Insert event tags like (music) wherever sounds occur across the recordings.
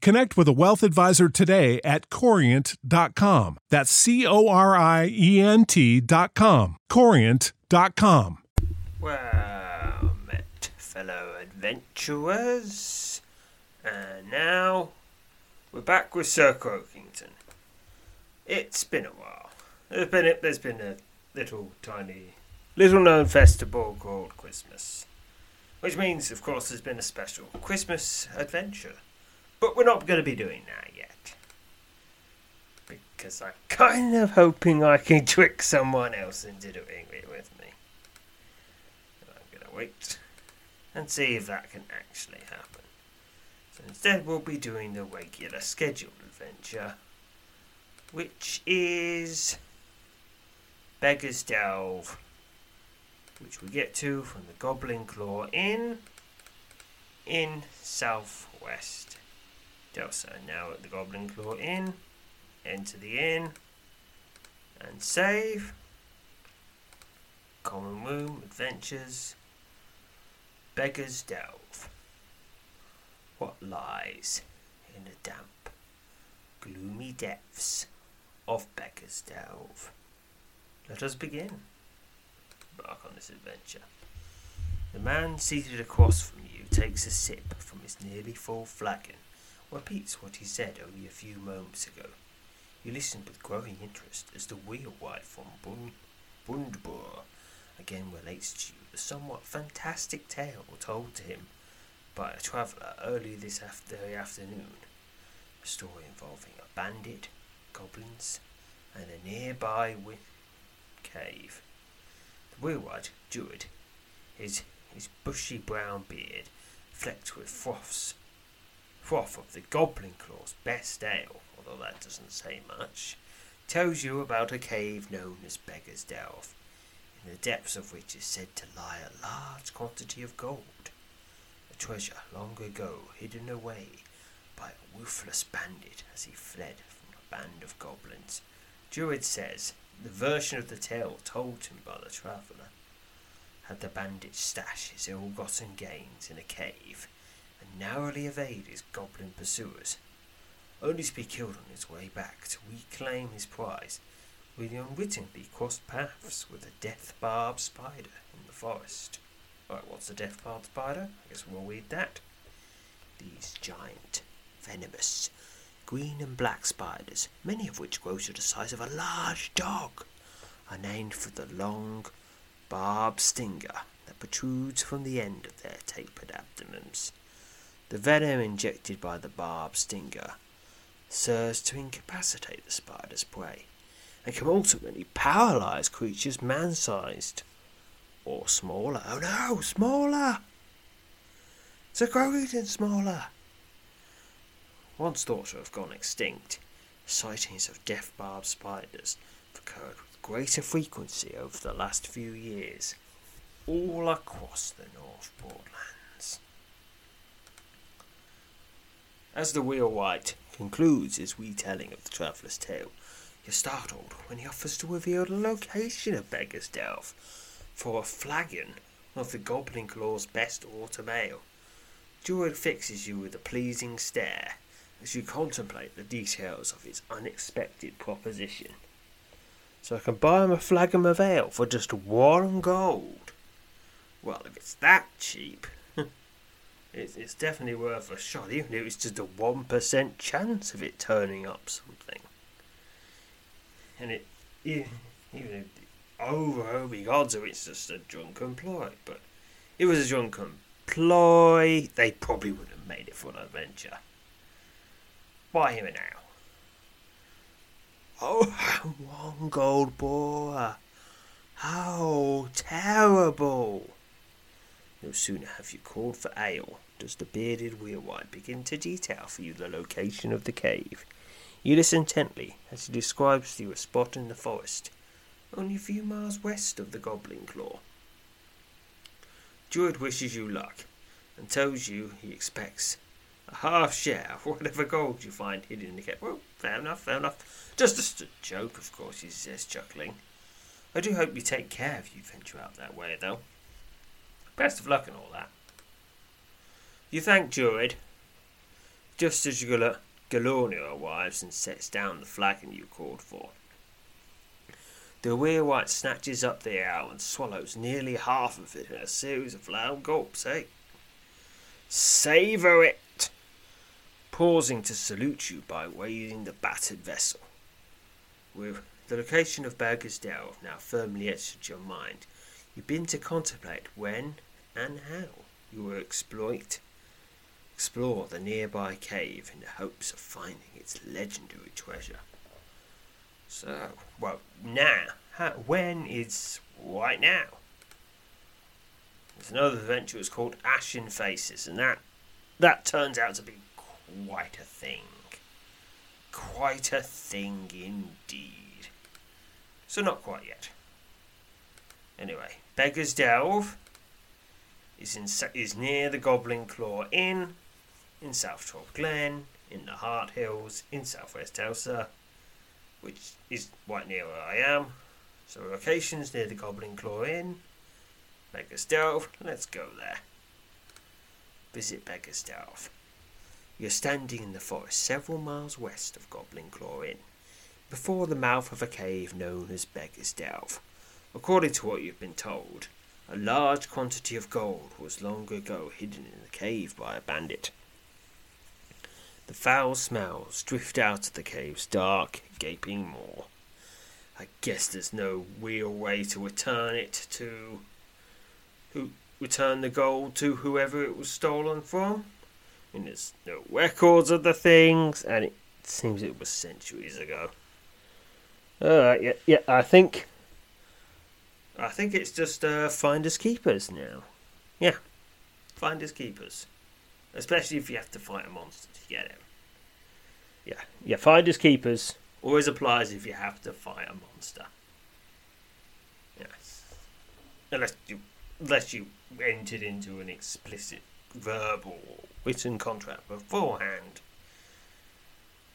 connect with a wealth advisor today at corient.com. That's C O R I E N T.com. Corient.com. Well met, fellow adventurers. And now we're back with Sir Croakington. It's been a while. There's been a, there's been a little tiny, little known festival called Christmas, which means, of course, there's been a special Christmas adventure. But we're not going to be doing that yet. Because I'm kind of hoping I can (laughs) trick someone else into doing it with me. I'm going to wait and see if that can actually happen. So instead, we'll be doing the regular scheduled adventure, which is Beggar's Delve, which we get to from the Goblin Claw Inn in southwest Delsa. Now at the Goblin Claw Inn, enter the inn and save. Common Room Adventures Beggar's Delve. What lies in the damp, gloomy depths of Beggar's Delve? Let us begin. Embark on this adventure. The man seated across from you takes a sip from his nearly full flagon, repeats what he said only a few moments ago. You listen with growing interest as the wheelwright from Bund- Bundbur again relates to you the somewhat fantastic tale told to him by a traveller early this after- afternoon. A story involving a bandit, goblins, and a nearby wi- cave. The wheelwright, Druid, his, his bushy brown beard flecked with froths, froth of the Goblin Claw's best ale, although that doesn't say much, tells you about a cave known as Beggar's Delve, in the depths of which is said to lie a large quantity of gold, a treasure long ago hidden away by a ruthless bandit as he fled from a band of goblins. Druid says the version of the tale told him by the traveller had the bandit stash his ill-gotten gains in a cave narrowly evade his goblin pursuers, only to be killed on his way back to reclaim his prize when he unwittingly crossed paths with a death barb spider in the forest. Right, what's a death barb spider? I guess we'll read that. These giant, venomous, green and black spiders, many of which grow to the size of a large dog, are named for the long, barbed stinger that protrudes from the end of their tapered abdomens. The venom injected by the barbed stinger serves to incapacitate the spider's prey and can ultimately paralyze creatures man sized or smaller. Oh no, smaller! It's a Croakington smaller! Once thought to have gone extinct, sightings of death barbed spiders have occurred with greater frequency over the last few years, all across the North Broadlands. As the wheelwright concludes his retelling of the traveller's tale, you're startled when he offers to reveal the location of Beggar's Delve. for a flagon of the Goblin Claw's best autumn ale. Druid fixes you with a pleasing stare as you contemplate the details of his unexpected proposition. So I can buy him a flagon of ale for just one gold. Well, if it's that cheap, it's, it's definitely worth a shot, even if it's just a 1% chance of it turning up something. And it, even if overwhelming odds of it's just a drunken ploy, but it was a drunken ploy, they probably would have made it for an adventure. Buy him now. Oh, (laughs) one gold boy. How terrible! No sooner have you called for ale does the bearded wheelwright begin to detail for you the location of the cave. You listen intently as he describes to you a spot in the forest, only a few miles west of the Goblin Claw. Druid wishes you luck and tells you he expects a half share of whatever gold you find hidden in the cave. Well, fair enough, fair enough. Just a joke, of course, he says, chuckling. I do hope you take care if you venture out that way, though. Best of luck and all that. You thank Druid. Just as you Gal- Galonia arrives and sets down the flagon you called for. The wheelwright snatches up the ale and swallows nearly half of it in a series of loud gulps, eh? Savour it! Pausing to salute you by waving the battered vessel. With the location of Beggar's Delve now firmly etched in your mind, you begin to contemplate when and how you will exploit explore the nearby cave in the hopes of finding its legendary treasure. So, well, now, how, when is right now? There's another adventure it's called Ashen Faces, and that that turns out to be quite a thing. Quite a thing indeed. So not quite yet. Anyway, Beggar's Delve is in is near the Goblin Claw Inn in South Troll Glen, in the Heart Hills, in southwest Elsa, which is right near where I am. So locations near the Goblin Claw Inn, Beggar's Delve, let's go there. Visit Beggar's Delve. You're standing in the forest several miles west of Goblin Claw Inn, before the mouth of a cave known as Beggar's Delve. According to what you've been told, a large quantity of gold was long ago hidden in the cave by a bandit. The foul smells drift out of the cave's dark, gaping maw. I guess there's no real way to return it to. who return the gold to whoever it was stolen from. I mean, there's no records of the things, and it seems it was centuries ago. Alright, yeah, yeah, I think. I think it's just uh, finders keepers now. Yeah, finders keepers. Especially if you have to fight a monster to get it. Yeah, yeah. Finders keepers always applies if you have to fight a monster. Yes, unless you unless you entered into an explicit verbal written contract beforehand,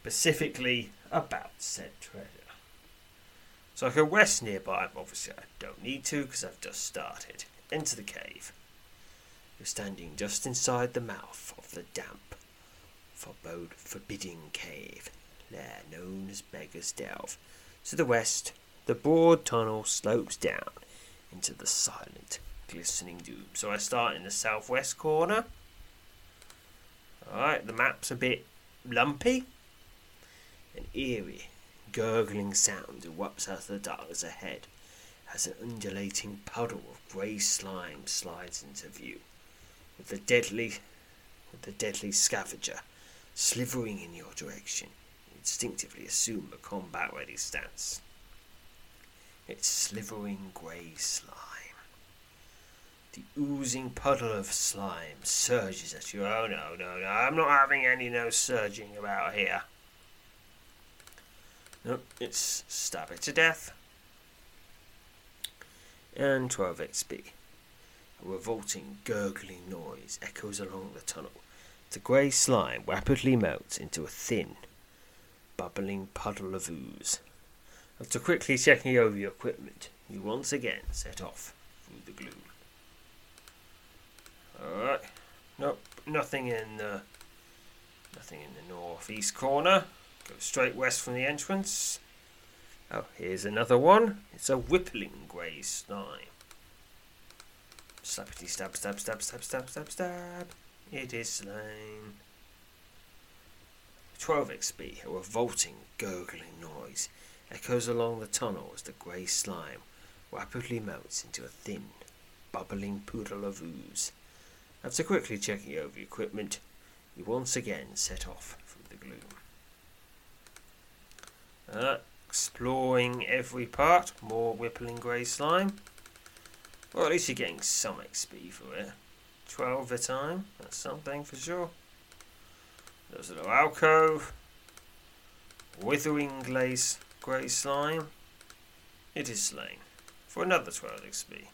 specifically about said treasure. So I can rest nearby. Obviously, I don't need to because I've just started. Into the cave. You're standing just inside the mouth of the damp, forebode, forbidding cave, lair known as Beggar's Delve. To the west, the broad tunnel slopes down into the silent, glistening doom. So I start in the southwest corner. Alright, the map's a bit lumpy. and eerie, gurgling sound erupts out of the darkness ahead as an undulating puddle of grey slime slides into view with the deadly with the deadly scavenger slithering in your direction. You instinctively assume a combat ready stance. It's slithering grey slime. The oozing puddle of slime surges at you. Oh no, no, no, I'm not having any no surging about here. Nope, it's stab it to death. And 12 XP. A revolting, gurgling noise echoes along the tunnel. The grey slime rapidly melts into a thin, bubbling puddle of ooze. After quickly checking over your equipment, you once again set off through the gloom. Alright. Nope, nothing in the nothing in the northeast corner. Go straight west from the entrance. Oh, here's another one. It's a whippling grey slime. Slappity stab stab stab stab stab stab stab. It is slain. 12 XP, a revolting, gurgling noise echoes along the tunnel as the grey slime rapidly melts into a thin, bubbling poodle of ooze. After quickly checking over equipment, you once again set off through the gloom. Exploring every part, more whippling grey slime. Well, at least you're getting some XP for it. 12 at a time, that's something for sure. There's a little alcove. Withering glaze grey slime. It is slain for another 12 XP.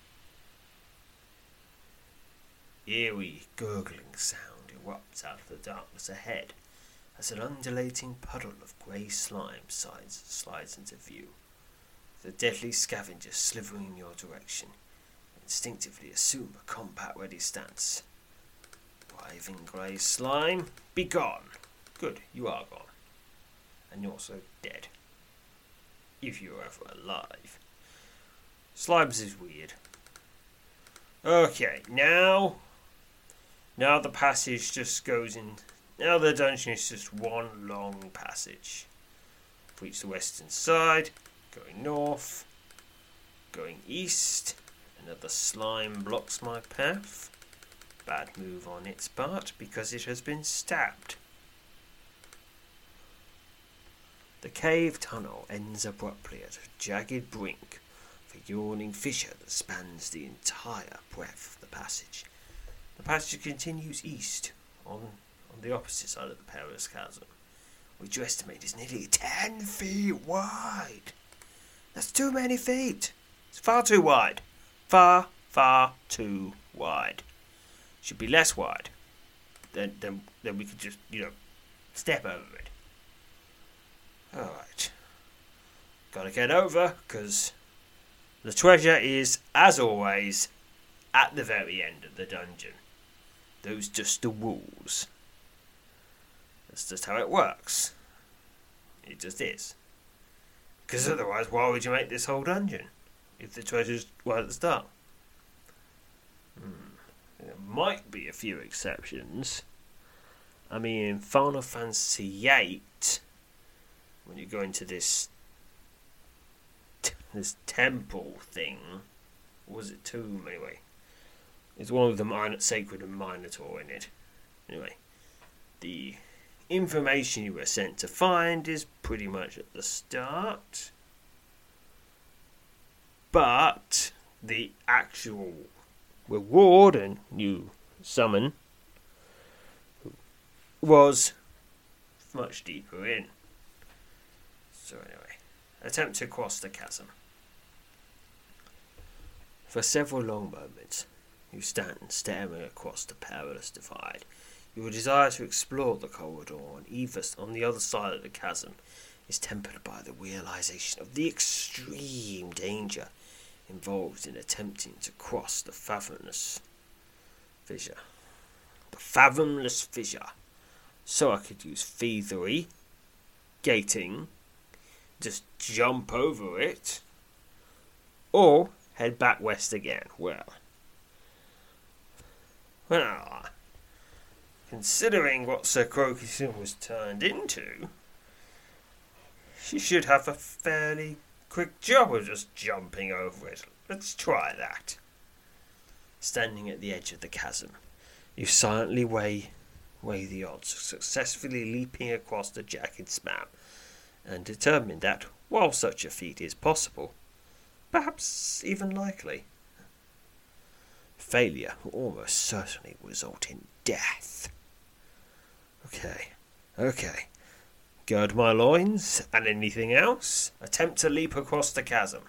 Eerie gurgling sound erupts out of the darkness ahead as an undulating puddle of grey slime slides, slides into view. The deadly scavenger slithering in your direction. Instinctively assume a combat ready stance. Writhing grey slime, be gone. Good, you are gone. And you're also dead. If you're ever alive. Slimes is weird. Okay, now. Now the passage just goes in. Now the dungeon is just one long passage. Reach the western side, going north, going east. Another slime blocks my path. Bad move on its part because it has been stabbed. The cave tunnel ends abruptly at a jagged brink of a yawning fissure that spans the entire breadth of the passage. The passage continues east on, on the opposite side of the perilous chasm, which you estimate is nearly ten feet wide. That's too many feet. It's far too wide. Far, far too wide. Should be less wide. Then, then, then we could just, you know, step over it. Alright. Gotta get over, because the treasure is, as always, at the very end of the dungeon. Those just the walls. That's just how it works. It just is. Because otherwise, why would you make this whole dungeon? If the treasure's right at the start. Hmm. There might be a few exceptions. I mean, in Final Fantasy VIII, when you go into this (laughs) this temple thing, was it tomb anyway? It's one of the minor, sacred and minotaur in it. Anyway, the information you were sent to find is pretty much at the start, but the actual reward and new summon was much deeper in. So anyway, attempt to cross the chasm. For several long moments, you stand staring across the perilous divide. Your desire to explore the corridor on either on the other side of the chasm is tempered by the realization of the extreme danger involved in attempting to cross the fathomless fissure. The fathomless fissure. So I could use thievery, gating, just jump over it, or head back west again. Well, well, considering what Sir Croakington was turned into, she should have a fairly quick job of just jumping over it. Let's try that. Standing at the edge of the chasm, you silently weigh weigh the odds of successfully leaping across the jagged spout and determine that, while such a feat is possible, perhaps even likely, failure will almost certainly result in death. Okay, okay. Gird my loins, and anything else? Attempt to leap across the chasm.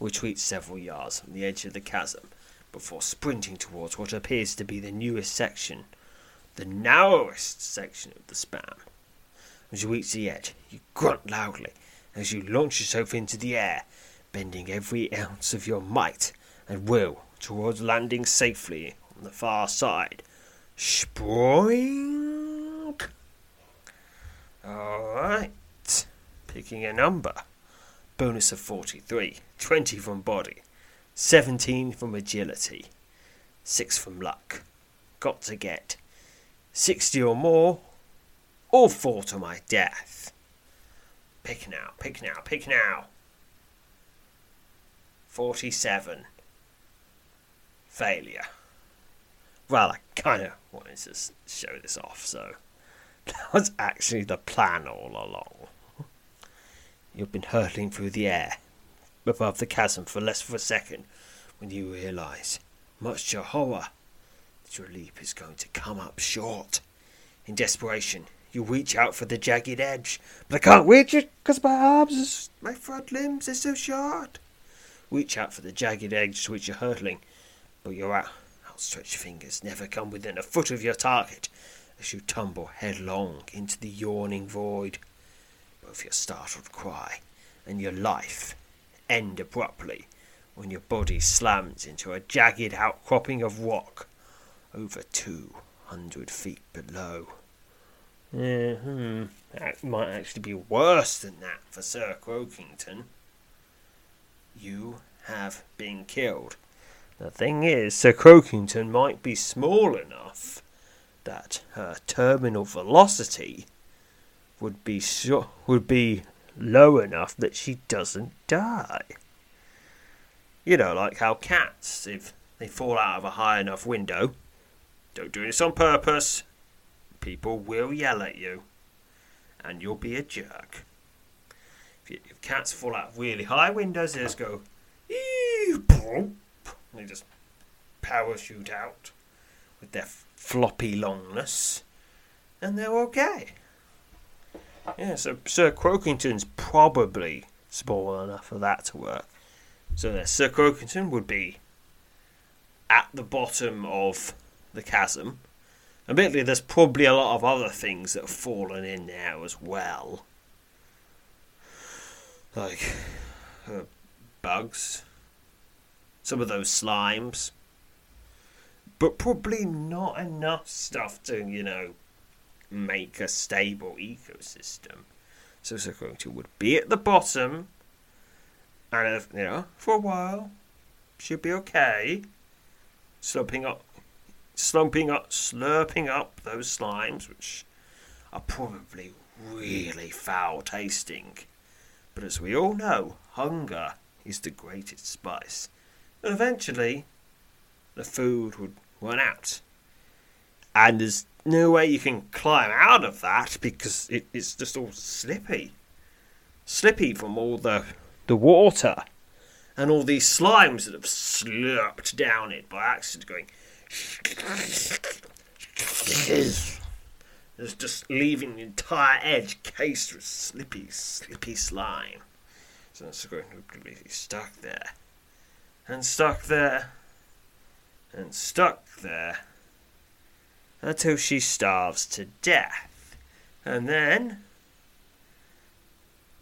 Retreat several yards from the edge of the chasm before sprinting towards what appears to be the newest section, the narrowest section of the span. As you reach the edge, you grunt loudly as you launch yourself into the air, bending every ounce of your might and will towards landing safely on the far side. Sproing! Alright. Picking a number. Bonus of 43. 20 from body. 17 from agility. 6 from luck. Got to get 60 or more, or fall to my death. Pick now, pick now, pick now. 47. Failure. Well, I kind of wanted to show this off, so (laughs) that was actually the plan all along. You've been hurtling through the air above the chasm for less than a second when you realise, much to your horror, that your leap is going to come up short. In desperation, you reach out for the jagged edge, but I can't reach it because my arms, my front limbs are so short. Reach out for the jagged edge to which you're hurtling, but your out- outstretched fingers never come within a foot of your target as you tumble headlong into the yawning void. Both your startled cry and your life end abruptly when your body slams into a jagged outcropping of rock over two hundred feet below. Yeah, hmm. That might actually be worse than that for Sir Croakington. You have been killed. The thing is, Sir Croakington might be small enough that her terminal velocity would be so, would be low enough that she doesn't die. You know, like how cats, if they fall out of a high enough window, don't do this on purpose, people will yell at you, and you'll be a jerk. If, you, if cats fall out of really high windows, they just go, boom, they just parachute out with their floppy longness, and they're okay. Yeah, so Sir Croakington's probably small enough for that to work. So there, Sir Croakington would be at the bottom of the chasm. Admittedly, there's probably a lot of other things that have fallen in there as well. Like uh, bugs, some of those slimes. But probably not enough stuff to, you know, make a stable ecosystem. So Croakington would be at the bottom, and if, you know, for a while, should be okay. Slumping up, slumping up, slurping up those slimes, which are probably really foul tasting. But as we all know, hunger is the greatest spice. And eventually, the food would run out. And there's no way you can climb out of that because it, it's just all slippy. Slippy from all the, the water and all these slimes that have slurped down it by accident going. (laughs) It's just leaving the entire edge cased with slippy, slippy slime. So it's going to be stuck there. And stuck there. And stuck there until she starves to death. And then,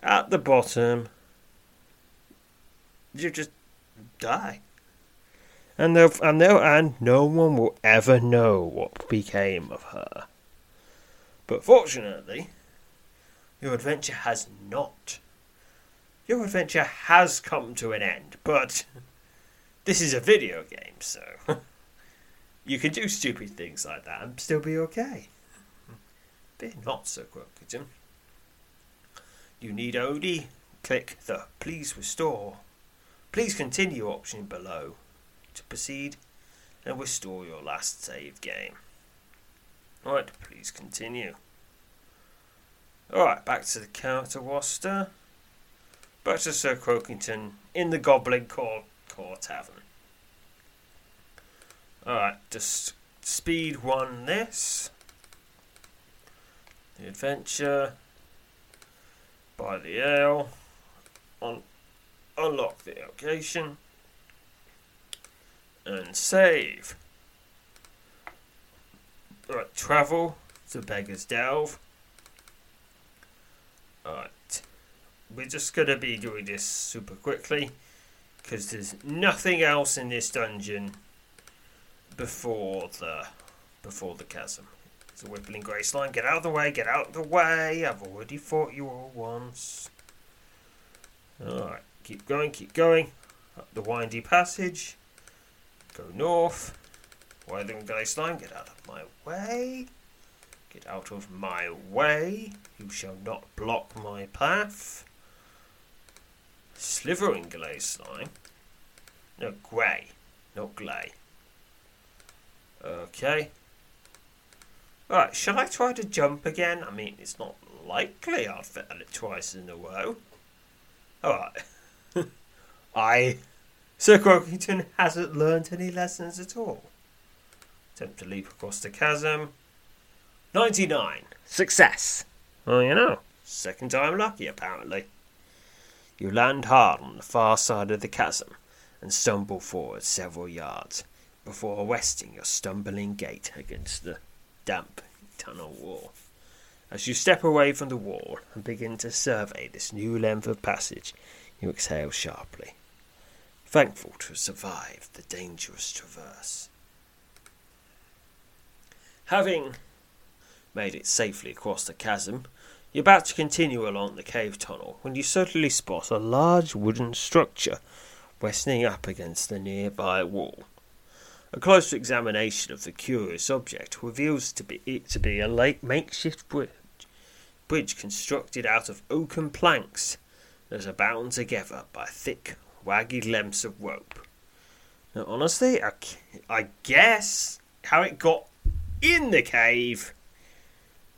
at the bottom, you just die. And, and, no, and no one will ever know what became of her. But fortunately, your adventure has not. Your adventure has come to an end, but this is a video game, so (laughs) you can do stupid things like that and still be okay. But not so Croakington. You need only click the Please Restore, Please Continue option below to proceed and restore your last save game. Alright, please continue. Alright, back to the character roster. Back to Sir Croakington in the Goblin Core, Core Tavern. Alright, just speed one this. The adventure. Buy the ale. Un- unlock the location. And save. Alright, travel to Beggar's Delve. Alright. we're just going to be doing this super quickly because there's nothing else in this dungeon before the before the chasm. It's a whippling grey slime. Get out of the way. Get out of the way. I've already fought you all once. All right. Keep going. Keep going. Up the windy passage. Go north. Whirling grey slime. Get out of my way. Get out of my way. You shall not block my path. Slithering gley slime. No, grey, not gley. Okay. Right, shall I try to jump again? I mean, it's not likely I'll fail it twice in a row. Alright. (laughs) I. Sir Croakington hasn't learnt any lessons at all. Attempt to leap across the chasm. 99. Success. Well, you know, second time lucky, apparently. You land hard on the far side of the chasm and stumble forward several yards before arresting your stumbling gait against the damp tunnel wall. As you step away from the wall and begin to survey this new length of passage, you exhale sharply, thankful to have survived the dangerous traverse. Having made it safely across the chasm, you're about to continue along the cave tunnel when you suddenly spot a large wooden structure resting up against the nearby wall. A closer examination of the curious object reveals to be it to be a late makeshift bridge, bridge constructed out of oaken planks that are bound together by thick, waggy lengths of rope. Now, honestly, I, I guess how it got in the cave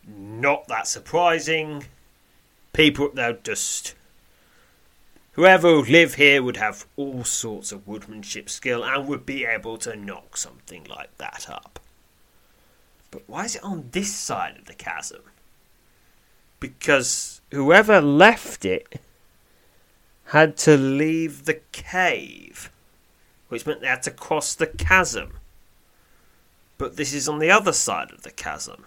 not that surprising. People they're just whoever would live here would have all sorts of woodmanship skill and would be able to knock something like that up. But why is it on this side of the chasm? Because whoever left it had to leave the cave, which meant they had to cross the chasm. But this is on the other side of the chasm.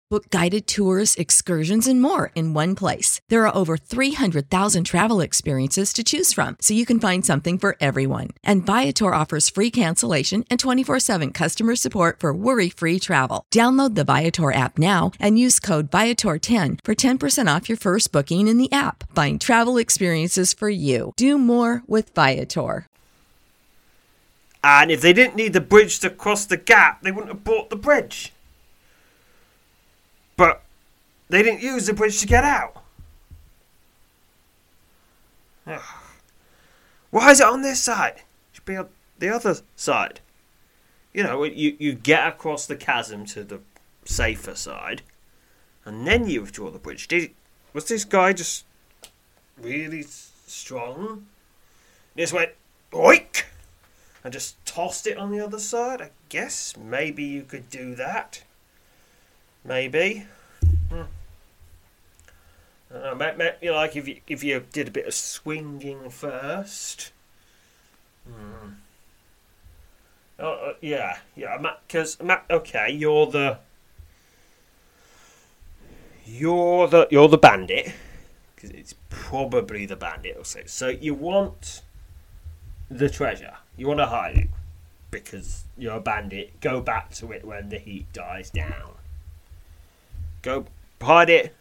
Book guided tours, excursions, and more in one place. There are over 300,000 travel experiences to choose from, so you can find something for everyone. And Viator offers free cancellation and 24 7 customer support for worry free travel. Download the Viator app now and use code Viator10 for 10% off your first booking in the app. Find travel experiences for you. Do more with Viator. And if they didn't need the bridge to cross the gap, they wouldn't have bought the bridge. But they didn't use the bridge to get out. Ugh. Why is it on this side? It should be on the other side. You know, you, you get across the chasm to the safer side, and then you withdraw the bridge. Did was this guy just really strong? He just went oink and just tossed it on the other side. I guess maybe you could do that. Maybe. Hmm. Uh, maybe, like if you if you did a bit of swinging first. Oh uh, yeah, yeah. Because okay, you're the you're the you're the bandit because it's probably the bandit. Also, so you want the treasure. You want to hide it. because you're a bandit, go back to it when the heat dies down. Go hide it.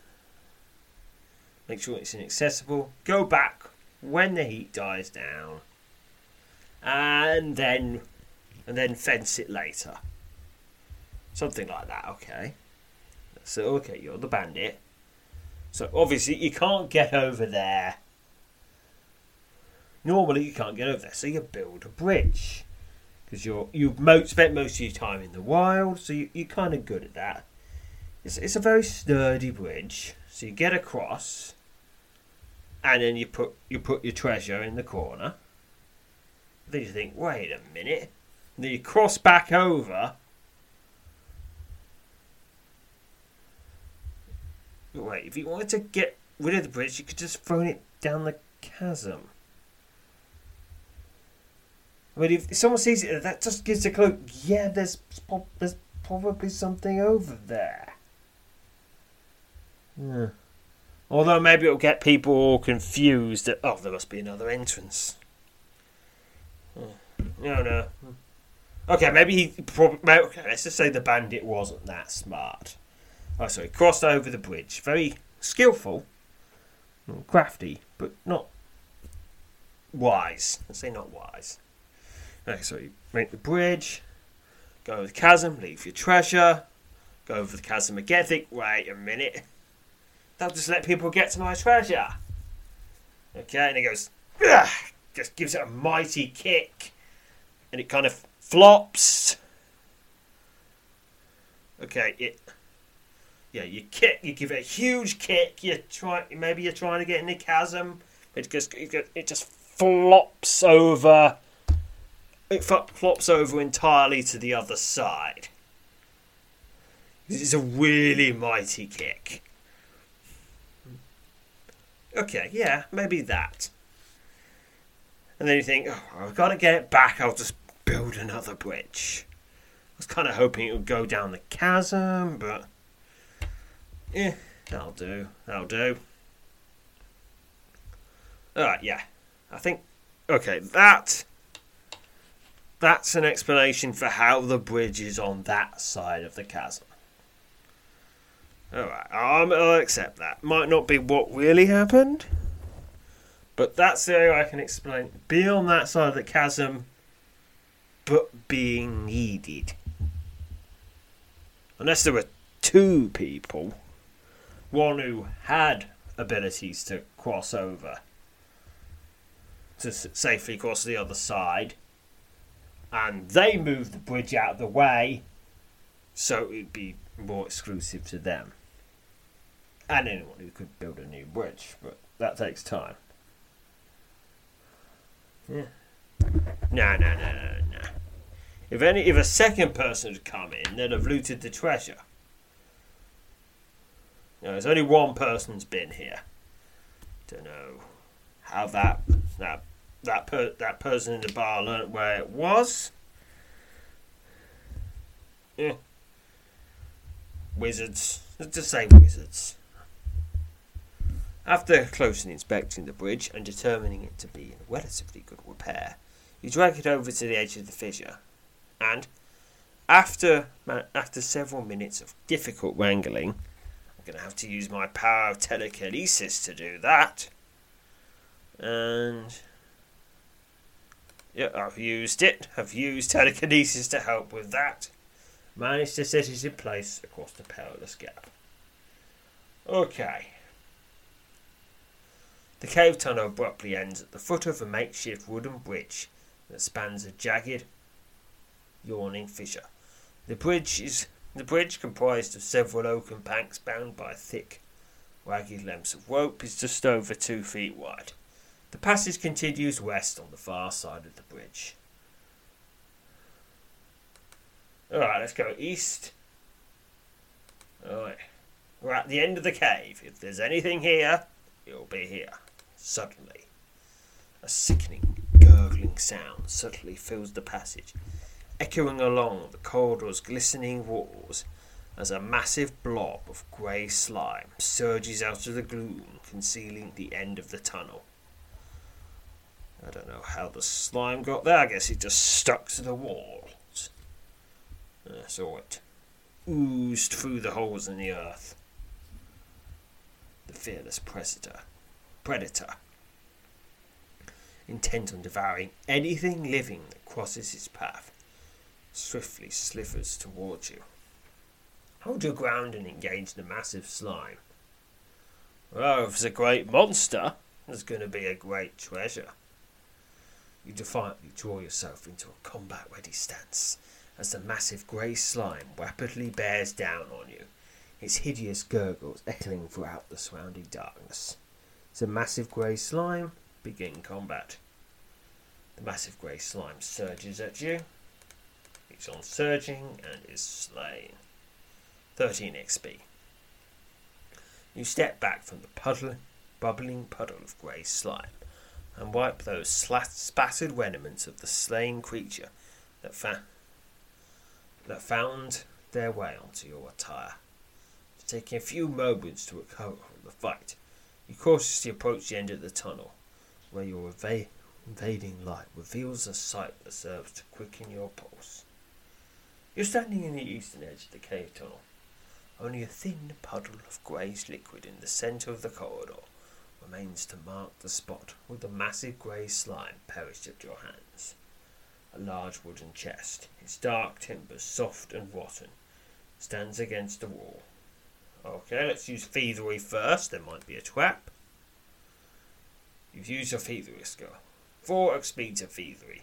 Make sure it's inaccessible. Go back when the heat dies down. And then and then fence it later. Something like that, okay. So okay, you're the bandit. So obviously you can't get over there. Normally you can't get over there, so you build a bridge because you're you've mo- spent most of your time in the wild, so you, you're kind of good at that. It's it's a very sturdy bridge, so you get across, and then you put you put your treasure in the corner. Then you think, wait a minute. then you cross back over. Wait, if you wanted to get rid of the bridge, you could just throw it down the chasm. Mean, if someone sees it, that just gives a clue. Yeah, there's there's probably something over there. Yeah. Although maybe it'll get people confused that oh, there must be another entrance. Hmm. No, no. Hmm. Okay, maybe he. Probably, okay, let's just say the bandit wasn't that smart. Oh, so he crossed over the bridge. Very skillful, crafty, but not wise. Let's say not wise. Okay, so you make the bridge, go over the chasm, leave your treasure, go over the chasm again. Think, wait a minute. That'll just let people get to my treasure. Okay, and he goes, Ugh! just gives it a mighty kick, and it kind of flops. Okay, it. Yeah, you kick, you give it a huge kick. You try, maybe you're trying to get in the chasm. It just, it just flops over. It flops over entirely to the other side. It's a really mighty kick. Okay, yeah, maybe that. And then you think, oh, I've got to get it back, I'll just build another bridge. I was kind of hoping it would go down the chasm, but. Yeah, that'll do. That'll do. Alright, yeah. I think. Okay, that. That's an explanation for how the bridge is on that side of the chasm. Alright, I'll accept that. Might not be what really happened, but that's the only way I can explain. Be on that side of the chasm, but being needed. Unless there were two people, one who had abilities to cross over, to safely cross the other side, and they moved the bridge out of the way so it'd be more exclusive to them and anyone who could build a new bridge, but that takes time. Yeah. No, no, no, no, no. If any, if a second person had come in, they'd have looted the treasure. There's only one person's been here. Don't know how that that that per, that person in the bar learnt where it was. Yeah. Wizards. Let's just say wizards. After closely inspecting the bridge and determining it to be in relatively good repair, you drag it over to the edge of the fissure, and after after several minutes of difficult wrangling, I'm going to have to use my power of telekinesis to do that. And yeah, I've used it. I've used telekinesis to help with that. Managed to set it in place across the perilous gap. Okay. The cave tunnel abruptly ends at the foot of a makeshift wooden bridge that spans a jagged, yawning fissure. The bridge is the bridge, comprised of several oaken planks bound by thick, ragged lengths of rope, is just over two feet wide. The passage continues west on the far side of the bridge. Alright, let's go east. Alright. We're at the end of the cave. If there's anything here, it'll be here. Suddenly, a sickening, gurgling sound suddenly fills the passage, echoing along the corridor's glistening walls as a massive blob of grey slime surges out of the gloom, concealing the end of the tunnel. I don't know how the slime got there. I guess it just stuck to the walls. I saw it oozed through the holes in the earth. The fearless predator, predator, intent on devouring anything living that crosses its path, swiftly slithers towards you. Hold your ground and engage the massive slime. Oh, if it's a great monster, there's going to be a great treasure. You defiantly draw yourself into a combat ready stance as the massive grey slime rapidly bears down on you, its hideous gurgles echoing throughout the surrounding darkness. The massive grey slime begin combat. The massive grey slime surges at you. It's on surging and is slain. 13 XP. You step back from the puddle, bubbling puddle of grey slime and wipe those slat- spattered remnants of the slain creature that, fa- that found their way onto your attire. Taking a few moments to recover from the fight, you cautiously approach the end of the tunnel, where your invading light reveals a sight that serves to quicken your pulse. You're standing in the eastern edge of the cave tunnel. Only a thin puddle of greyish liquid in the centre of the corridor remains to mark the spot where the massive grey slime perished at your hands. A large wooden chest, its dark timbers soft and rotten, stands against the wall. Okay, let's use thievery first. There might be a trap. You've used your thievery skill. Four XP to thievery.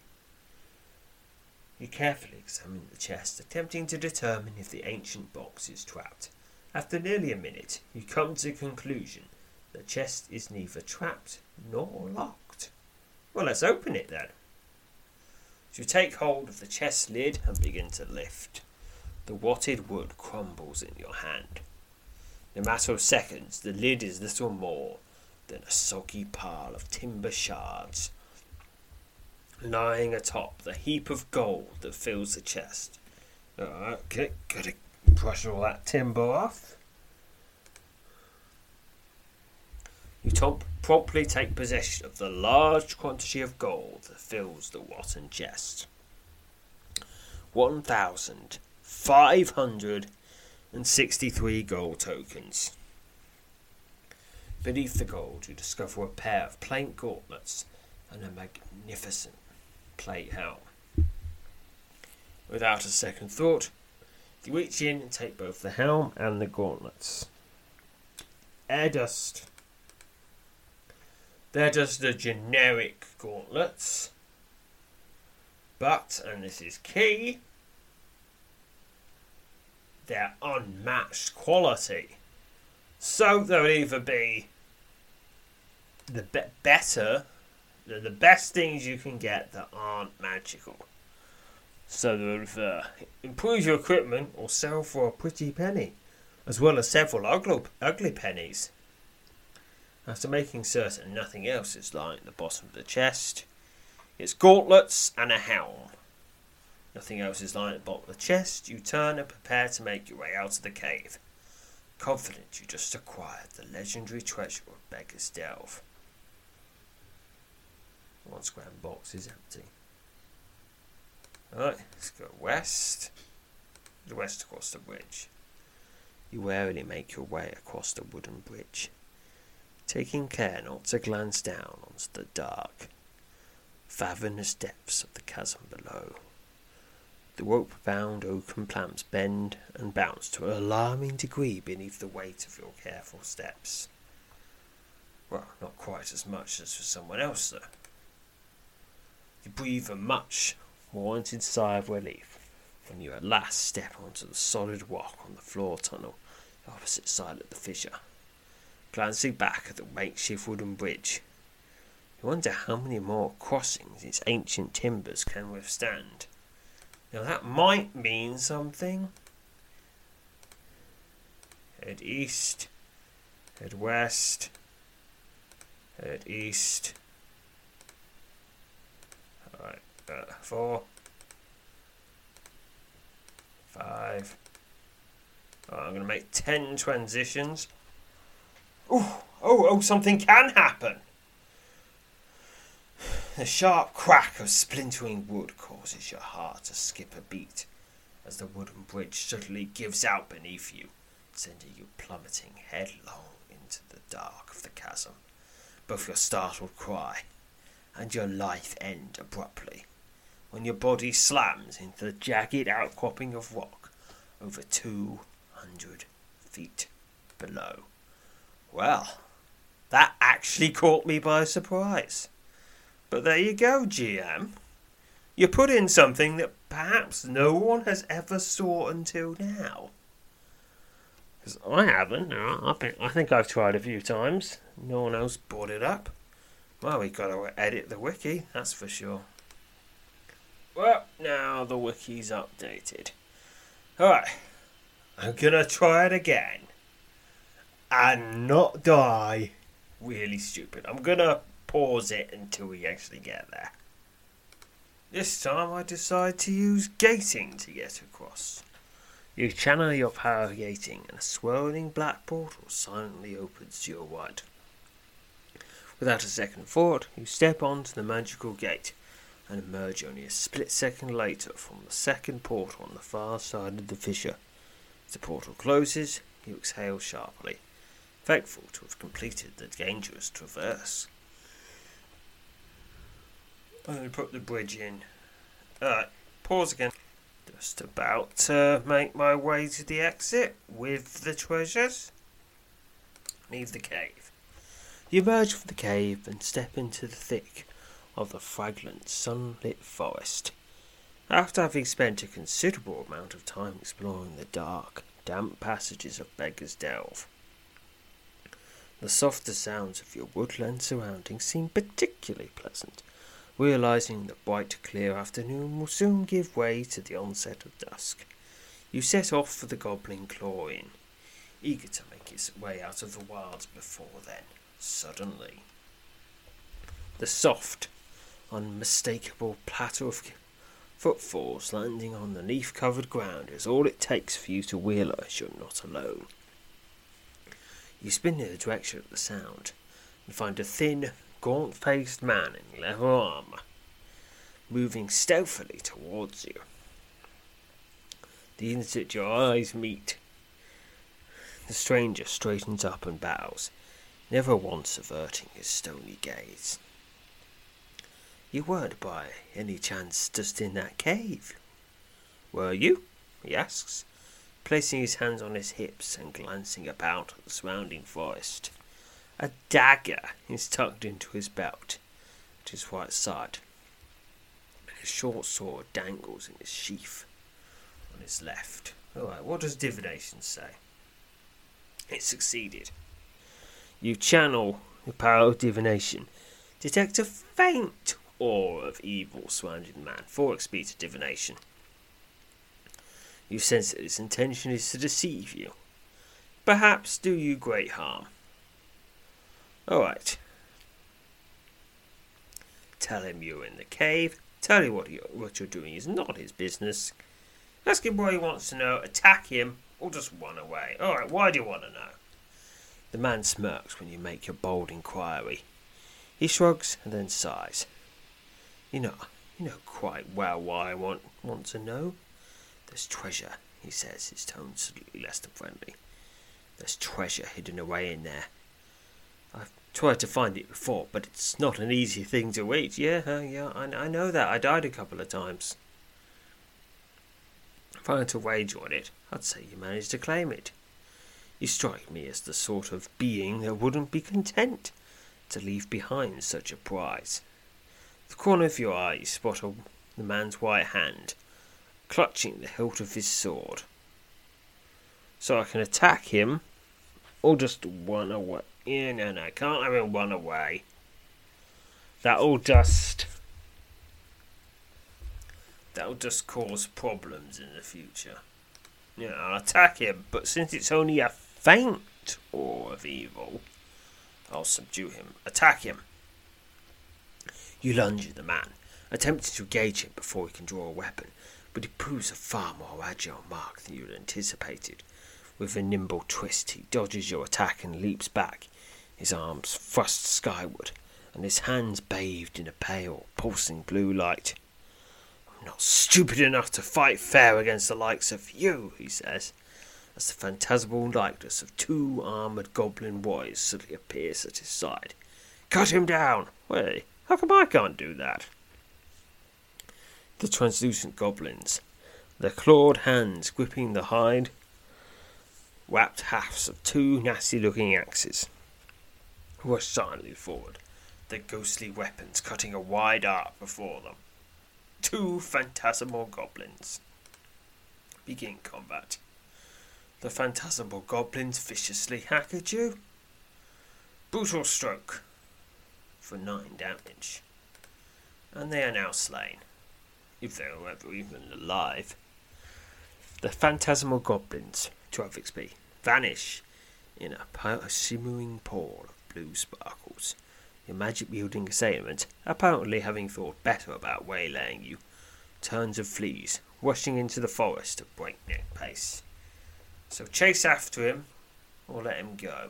You carefully examine the chest, attempting to determine if the ancient box is trapped. After nearly a minute, you come to the conclusion the chest is neither trapped nor locked. Well, let's open it then. You take hold of the chest lid and begin to lift. The watted wood crumbles in your hand. In a matter of seconds, the lid is little more than a soggy pile of timber shards lying atop the heap of gold that fills the chest. Okay, gotta brush all that timber off. You top, promptly take possession of the large quantity of gold that fills the rotten chest. 1,563 gold tokens. Beneath the gold, you discover a pair of plain gauntlets and a magnificent plate helm. Without a second thought, you reach in and take both the helm and the gauntlets. Air dust they're just the generic gauntlets. But, and this is key, they're unmatched quality. So they'll either be the be- better, the, the best things you can get that aren't magical. So they'll either uh, improve your equipment or sell for a pretty penny, as well as several ugly, ugly pennies. After making certain nothing else is lying at the bottom of the chest, it's gauntlets and a helm. Nothing else is lying at the bottom of the chest. You turn and prepare to make your way out of the cave, confident you just acquired the legendary treasure of Beggar's Delve. One square box is empty. Alright, let's go west. The west across the bridge. You warily make your way across the wooden bridge taking care not to glance down onto the dark, fathomless depths of the chasm below. The rope bound oaken planks bend and bounce to an alarming degree beneath the weight of your careful steps. Well, not quite as much as for someone else, though. You breathe a much warranted sigh of relief when you at last step onto the solid rock on the floor tunnel the opposite side of the fissure glancing back at the makeshift wooden bridge. You wonder how many more crossings its ancient timbers can withstand. Now that might mean something. Head east, head west, head east. Alright, uh, four, five. I'm going to make ten transitions. Oh, oh, oh, something can happen. The sharp crack of splintering wood causes your heart to skip a beat as the wooden bridge suddenly gives out beneath you, sending you plummeting headlong into the dark of the chasm. Both your startled cry and your life end abruptly when your body slams into the jagged outcropping of rock over two hundred feet below. Well, that actually caught me by surprise. But there you go, GM. You put in something that perhaps no one has ever saw until now. Because I haven't. I think, I think I've tried a few times. No one else brought it up. Well, we've got to edit the wiki, that's for sure. Well, now the wiki's updated. Alright, I'm gonna try it again. And not die. Really stupid. I'm gonna pause it until we actually get there. This time I decide to use gating to get across. You channel your power gating and a swirling black portal silently opens to your right. Without a second thought, you step onto the magical gate and emerge only a split second later from the second portal on the far side of the fissure. As the portal closes, you exhale sharply, thankful to have completed the dangerous traverse. I'm going to put the bridge in. Alright, pause again. Just about to make my way to the exit with the treasures. Leave the cave. You emerge from the cave and step into the thick of the fragrant, sunlit forest. After having spent a considerable amount of time exploring the dark, damp passages of Beggar's Delve, the softer sounds of your woodland surroundings seem particularly pleasant, realizing that bright, clear afternoon will soon give way to the onset of dusk. You set off for the Goblin Claw Inn, eager to make its way out of the wilds before then. Suddenly, the soft, unmistakable platter of footfalls landing on the leaf covered ground is all it takes for you to realize you're not alone. You spin in the direction of the sound and find a thin, gaunt faced man in leather armour moving stealthily towards you. The instant your eyes meet, the stranger straightens up and bows, never once averting his stony gaze. You weren't by any chance just in that cave, were you? he asks, placing his hands on his hips and glancing about at the surrounding forest. A dagger is tucked into his belt at his right side, and a short sword dangles in his sheath on his left. Alright, what does divination say? It succeeded. You channel the power of divination, detect a faint or of evil surrounding the man. 4 XP to divination. You sense that his intention is to deceive you. Perhaps do you great harm. Alright. Tell him you're in the cave. Tell him what, you, what you're doing is not his business. Ask him what he wants to know. Attack him or just run away. Alright, why do you want to know? The man smirks when you make your bold inquiry. He shrugs and then sighs. You know, you know quite well why I want want to know. There's treasure, he says, his tone slightly less than friendly. There's treasure hidden away in there. I've tried to find it before, but it's not an easy thing to reach. Yeah, uh, yeah, I, I know that. I died a couple of times. If I had to wager on it, I'd say you managed to claim it. You strike me as the sort of being that wouldn't be content to leave behind such a prize. The corner of your eye you spot a, the man's white hand clutching the hilt of his sword. So I can attack him or just run away. Yeah, no, no, can't have him run away. That'll just. That'll just cause problems in the future. Yeah, I'll attack him, but since it's only a faint awe of evil, I'll subdue him. Attack him. You lunge at the man, attempting to engage him before he can draw a weapon, but he proves a far more agile mark than you had anticipated. With a nimble twist, he dodges your attack and leaps back, his arms thrust skyward, and his hands bathed in a pale, pulsing blue light. I'm not stupid enough to fight fair against the likes of you, he says, as the phantasmal likeness of two armoured goblin boys suddenly appears at his side. Cut him down! Wait, how come I can't do that? The translucent goblins, their clawed hands gripping the hide, wrapped halves of two nasty looking axes, rushed silently forward, their ghostly weapons cutting a wide arc before them. Two phantasmal goblins. Begin combat. The phantasmal goblins viciously hack at you. Brutal stroke for nine damage. And they are now slain, if they were ever even alive. The phantasmal goblins, 12 XP, vanish in a shimmering pool blue sparkles. Your magic wielding assailant, apparently having thought better about waylaying you, turns and flees, rushing into the forest at breakneck pace. So chase after him, or let him go.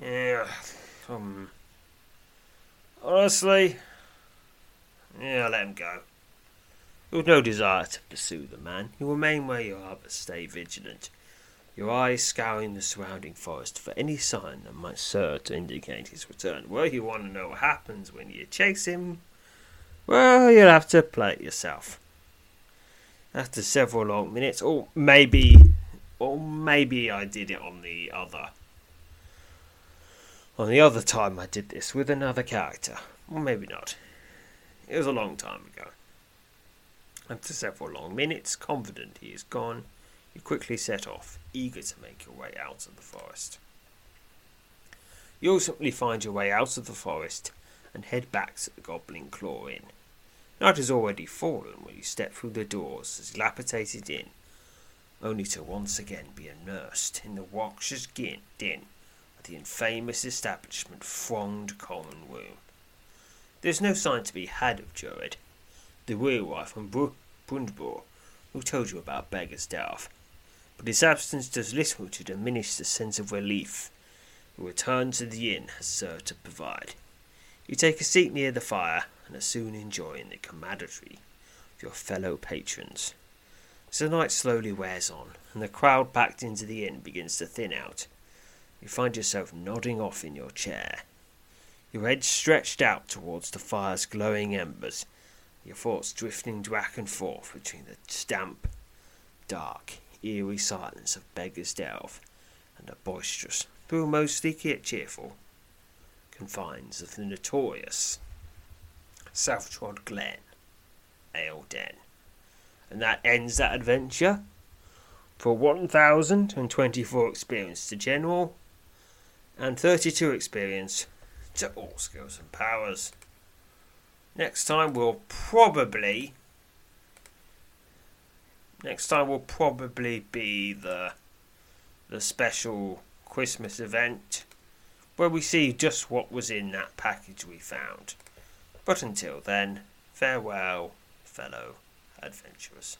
Yeah, um, honestly, yeah, let him go. With no desire to pursue the man, you remain where you are, but stay vigilant. Your eyes scouring the surrounding forest for any sign that might serve to indicate his return. Well, you want to know what happens when you chase him? Well, you'll have to play it yourself. After several long minutes, or maybe, or maybe I did it on the other, on the other time I did this with another character, or maybe not. It was a long time ago. After several long minutes, confident he is gone, you quickly set off, eager to make your way out of the forest. You ultimately find your way out of the forest and head back to the Goblin Claw Inn. Night has already fallen when you step through the doors the dilapidated inn, only to once again be immersed in the Watcher's din of the infamous establishment thronged common room. There is no sign to be had of Jored, the real from Br- Brundbor, who told you about Beggar's Delve, but his absence does little to diminish the sense of relief the return to the inn has served to provide. You take a seat near the fire and are soon enjoying the camaraderie of your fellow patrons. As the night slowly wears on and the crowd packed into the inn begins to thin out, you find yourself nodding off in your chair, your head stretched out towards the fire's glowing embers, your thoughts drifting back and forth between the damp, dark, eerie silence of Beggar's Delve and the boisterous, though mostly cheerful, confines of the notorious Southtrod Glen Ale Den. And that ends that adventure. For 1024 experience to general, and 32 experience to all skills and powers. Next time we'll probably next time will probably be the the special Christmas event where we see just what was in that package we found. But until then, farewell, fellow adventurers.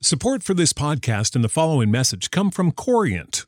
Support for this podcast and the following message come from Corient.